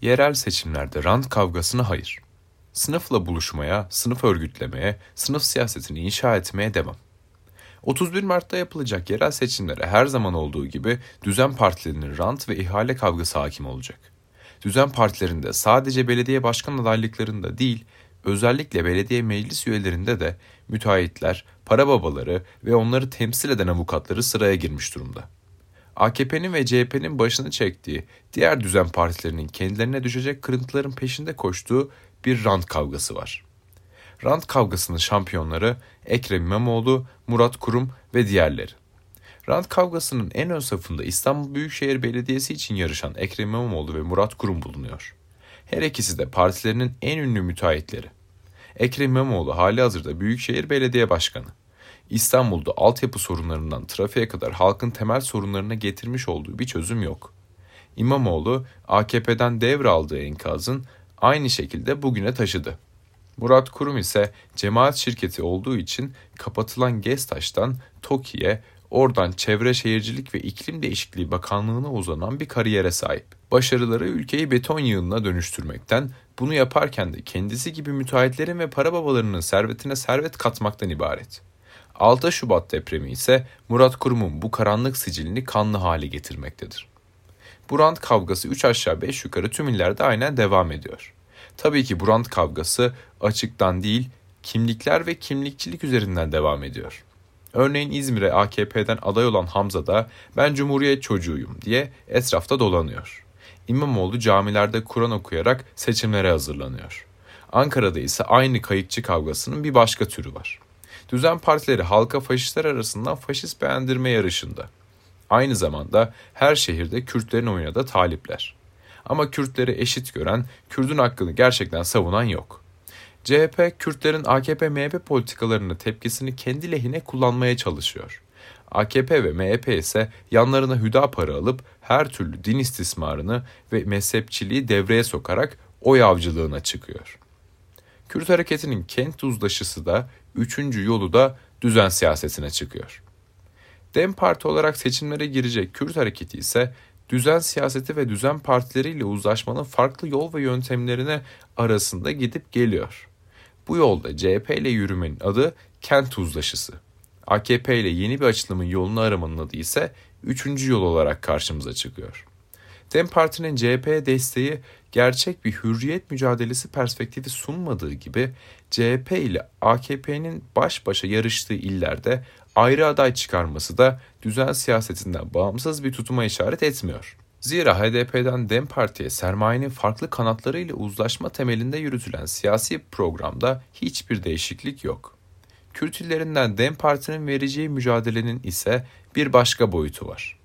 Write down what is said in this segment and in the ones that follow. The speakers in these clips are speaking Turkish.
Yerel seçimlerde rant kavgasına hayır. Sınıfla buluşmaya, sınıf örgütlemeye, sınıf siyasetini inşa etmeye devam. 31 Mart'ta yapılacak yerel seçimlere her zaman olduğu gibi düzen partilerinin rant ve ihale kavgası hakim olacak. Düzen partilerinde sadece belediye başkan adaylıklarında değil, özellikle belediye meclis üyelerinde de müteahhitler, para babaları ve onları temsil eden avukatları sıraya girmiş durumda. AKP'nin ve CHP'nin başını çektiği, diğer düzen partilerinin kendilerine düşecek kırıntıların peşinde koştuğu bir rant kavgası var. Rant kavgasının şampiyonları Ekrem İmamoğlu, Murat Kurum ve diğerleri. Rant kavgasının en ön safında İstanbul Büyükşehir Belediyesi için yarışan Ekrem İmamoğlu ve Murat Kurum bulunuyor. Her ikisi de partilerinin en ünlü müteahhitleri. Ekrem İmamoğlu hali hazırda Büyükşehir Belediye Başkanı. İstanbul'da altyapı sorunlarından trafiğe kadar halkın temel sorunlarına getirmiş olduğu bir çözüm yok. İmamoğlu AKP'den devraldığı enkazın aynı şekilde bugüne taşıdı. Murat Kurum ise cemaat şirketi olduğu için kapatılan Gestaş'tan TOKİ'ye, oradan Çevre Şehircilik ve İklim Değişikliği Bakanlığı'na uzanan bir kariyere sahip. Başarıları ülkeyi beton yığınına dönüştürmekten, bunu yaparken de kendisi gibi müteahhitlerin ve para babalarının servetine servet katmaktan ibaret. 6 Şubat depremi ise Murat Kurum'un bu karanlık sicilini kanlı hale getirmektedir. Bu rant kavgası 3 aşağı 5 yukarı tüm illerde aynen devam ediyor. Tabii ki bu rant kavgası açıktan değil, kimlikler ve kimlikçilik üzerinden devam ediyor. Örneğin İzmir'e AKP'den aday olan Hamza da ben Cumhuriyet çocuğuyum diye etrafta dolanıyor. İmamoğlu camilerde Kur'an okuyarak seçimlere hazırlanıyor. Ankara'da ise aynı kayıkçı kavgasının bir başka türü var. Düzen partileri halka faşistler arasından faşist beğendirme yarışında. Aynı zamanda her şehirde Kürtlerin oyuna da talipler. Ama Kürtleri eşit gören, Kürdün hakkını gerçekten savunan yok. CHP, Kürtlerin AKP-MHP politikalarını tepkisini kendi lehine kullanmaya çalışıyor. AKP ve MHP ise yanlarına Hüdapar'ı alıp her türlü din istismarını ve mezhepçiliği devreye sokarak oy avcılığına çıkıyor. Kürt hareketinin kent uzlaşısı da üçüncü yolu da düzen siyasetine çıkıyor. Dem Parti olarak seçimlere girecek Kürt hareketi ise düzen siyaseti ve düzen partileriyle uzlaşmanın farklı yol ve yöntemlerine arasında gidip geliyor. Bu yolda CHP ile yürümenin adı kent uzlaşısı. AKP ile yeni bir açılımın yolunu aramanın adı ise üçüncü yol olarak karşımıza çıkıyor. Dem Parti'nin CHP'ye desteği gerçek bir hürriyet mücadelesi perspektifi sunmadığı gibi CHP ile AKP'nin baş başa yarıştığı illerde ayrı aday çıkarması da düzen siyasetinden bağımsız bir tutuma işaret etmiyor. Zira HDP'den DEM Parti'ye sermayenin farklı kanatlarıyla uzlaşma temelinde yürütülen siyasi programda hiçbir değişiklik yok. Kürt illerinden DEM Parti'nin vereceği mücadelenin ise bir başka boyutu var.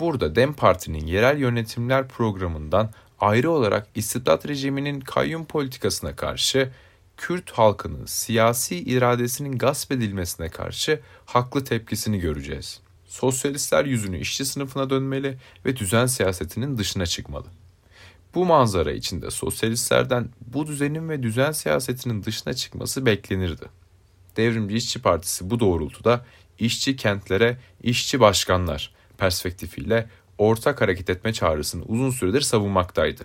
Burada DEM Parti'nin yerel yönetimler programından ayrı olarak istibdat rejiminin kayyum politikasına karşı Kürt halkının siyasi iradesinin gasp edilmesine karşı haklı tepkisini göreceğiz. Sosyalistler yüzünü işçi sınıfına dönmeli ve düzen siyasetinin dışına çıkmalı. Bu manzara içinde sosyalistlerden bu düzenin ve düzen siyasetinin dışına çıkması beklenirdi. Devrimci İşçi Partisi bu doğrultuda işçi kentlere, işçi başkanlar perspektifiyle ortak hareket etme çağrısını uzun süredir savunmaktaydı.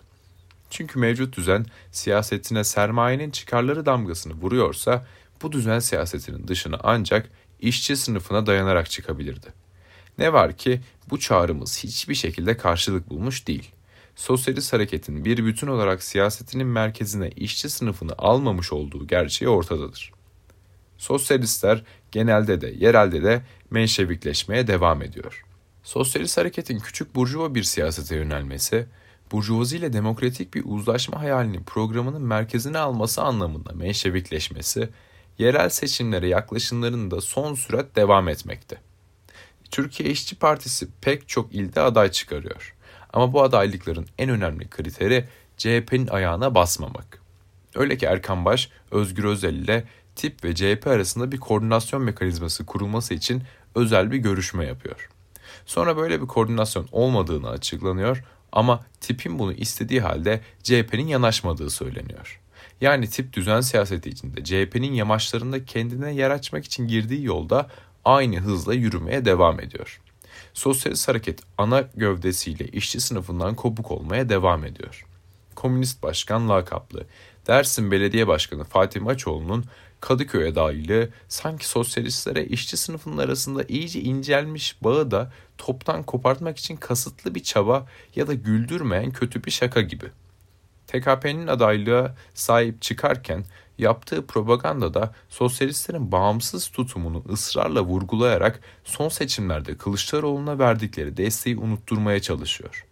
Çünkü mevcut düzen siyasetine sermayenin çıkarları damgasını vuruyorsa bu düzen siyasetinin dışına ancak işçi sınıfına dayanarak çıkabilirdi. Ne var ki bu çağrımız hiçbir şekilde karşılık bulmuş değil. Sosyalist hareketin bir bütün olarak siyasetinin merkezine işçi sınıfını almamış olduğu gerçeği ortadadır. Sosyalistler genelde de yerelde de menşevikleşmeye devam ediyor. Sosyalist hareketin küçük burjuva bir siyasete yönelmesi, burjuvazi ile demokratik bir uzlaşma hayalini programının merkezine alması anlamında menşevikleşmesi, yerel seçimlere yaklaşımlarının da son sürat devam etmekte. Türkiye İşçi Partisi pek çok ilde aday çıkarıyor. Ama bu adaylıkların en önemli kriteri CHP'nin ayağına basmamak. Öyle ki Erkan Baş, Özgür Özel ile tip ve CHP arasında bir koordinasyon mekanizması kurulması için özel bir görüşme yapıyor. Sonra böyle bir koordinasyon olmadığını açıklanıyor ama tipin bunu istediği halde CHP'nin yanaşmadığı söyleniyor. Yani tip düzen siyaseti içinde CHP'nin yamaçlarında kendine yer açmak için girdiği yolda aynı hızla yürümeye devam ediyor. Sosyalist hareket ana gövdesiyle işçi sınıfından kopuk olmaya devam ediyor. Komünist Başkan lakaplı Dersim Belediye Başkanı Fatih Maçoğlu'nun Kadıköy'e dahili sanki sosyalistlere işçi sınıfının arasında iyice incelmiş bağı da toptan kopartmak için kasıtlı bir çaba ya da güldürmeyen kötü bir şaka gibi. TKP'nin adaylığa sahip çıkarken yaptığı propagandada sosyalistlerin bağımsız tutumunu ısrarla vurgulayarak son seçimlerde Kılıçdaroğlu'na verdikleri desteği unutturmaya çalışıyor.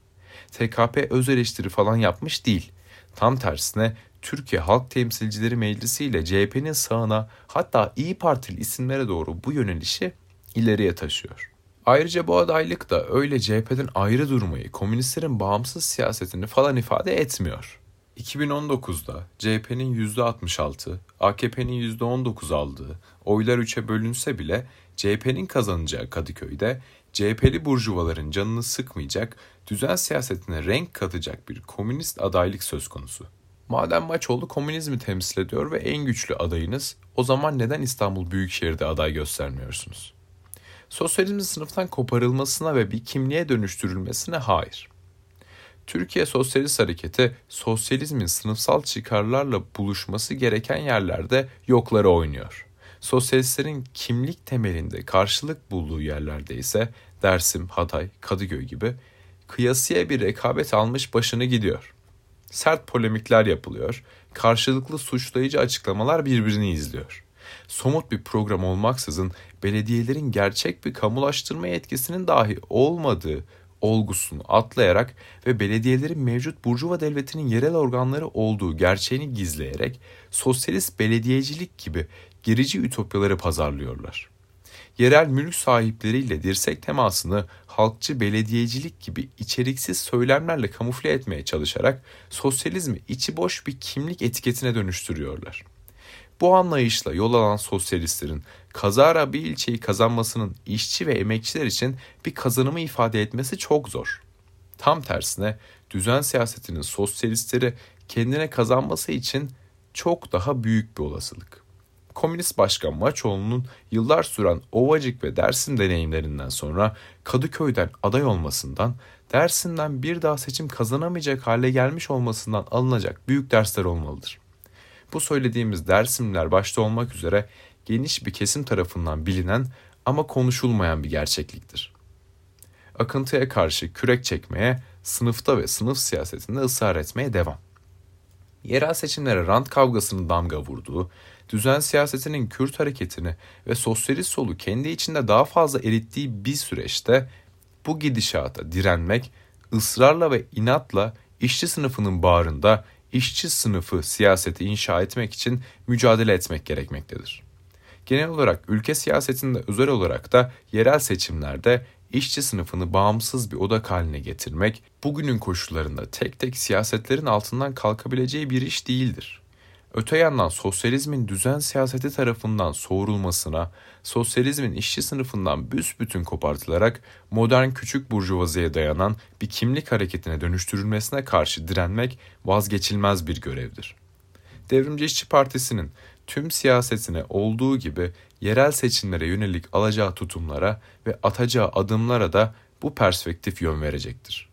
TKP öz eleştiri falan yapmış değil. Tam tersine Türkiye Halk Temsilcileri Meclisi ile CHP'nin sağına hatta İyi Partili isimlere doğru bu yönelişi ileriye taşıyor. Ayrıca bu adaylık da öyle CHP'den ayrı durmayı, komünistlerin bağımsız siyasetini falan ifade etmiyor. 2019'da CHP'nin %66, AKP'nin %19 aldığı oylar 3'e bölünse bile CHP'nin kazanacağı Kadıköy'de CHP'li burjuvaların canını sıkmayacak, düzen siyasetine renk katacak bir komünist adaylık söz konusu. Madem Maçoğlu komünizmi temsil ediyor ve en güçlü adayınız, o zaman neden İstanbul Büyükşehir'de aday göstermiyorsunuz? Sosyalizmin sınıftan koparılmasına ve bir kimliğe dönüştürülmesine hayır. Türkiye Sosyalist Hareketi sosyalizmin sınıfsal çıkarlarla buluşması gereken yerlerde yokları oynuyor. Sosyalistlerin kimlik temelinde karşılık bulduğu yerlerde ise Dersim, Hatay, Kadıköy gibi kıyasıya bir rekabet almış başını gidiyor. Sert polemikler yapılıyor, karşılıklı suçlayıcı açıklamalar birbirini izliyor. Somut bir program olmaksızın belediyelerin gerçek bir kamulaştırma etkisinin dahi olmadığı olgusunu atlayarak ve belediyelerin mevcut Burjuva devletinin yerel organları olduğu gerçeğini gizleyerek sosyalist belediyecilik gibi gerici ütopyaları pazarlıyorlar. Yerel mülk sahipleriyle dirsek temasını halkçı belediyecilik gibi içeriksiz söylemlerle kamufle etmeye çalışarak sosyalizmi içi boş bir kimlik etiketine dönüştürüyorlar. Bu anlayışla yol alan sosyalistlerin kazara bir ilçeyi kazanmasının işçi ve emekçiler için bir kazanımı ifade etmesi çok zor. Tam tersine düzen siyasetinin sosyalistleri kendine kazanması için çok daha büyük bir olasılık. Komünist Başkan Maçoğlu'nun yıllar süren Ovacık ve Dersim deneyimlerinden sonra Kadıköy'den aday olmasından, Dersim'den bir daha seçim kazanamayacak hale gelmiş olmasından alınacak büyük dersler olmalıdır. Bu söylediğimiz Dersimler başta olmak üzere geniş bir kesim tarafından bilinen ama konuşulmayan bir gerçekliktir. Akıntıya karşı kürek çekmeye, sınıfta ve sınıf siyasetinde ısrar etmeye devam. Yerel seçimlere rant kavgasının damga vurduğu, düzen siyasetinin Kürt hareketini ve sosyalist solu kendi içinde daha fazla erittiği bir süreçte bu gidişata direnmek, ısrarla ve inatla işçi sınıfının bağrında işçi sınıfı siyaseti inşa etmek için mücadele etmek gerekmektedir. Genel olarak ülke siyasetinde özel olarak da yerel seçimlerde işçi sınıfını bağımsız bir odak haline getirmek bugünün koşullarında tek tek siyasetlerin altından kalkabileceği bir iş değildir. Öte yandan sosyalizmin düzen siyaseti tarafından soğurulmasına, sosyalizmin işçi sınıfından büsbütün kopartılarak modern küçük burjuvaziye dayanan bir kimlik hareketine dönüştürülmesine karşı direnmek vazgeçilmez bir görevdir. Devrimci İşçi Partisi'nin tüm siyasetine olduğu gibi yerel seçimlere yönelik alacağı tutumlara ve atacağı adımlara da bu perspektif yön verecektir.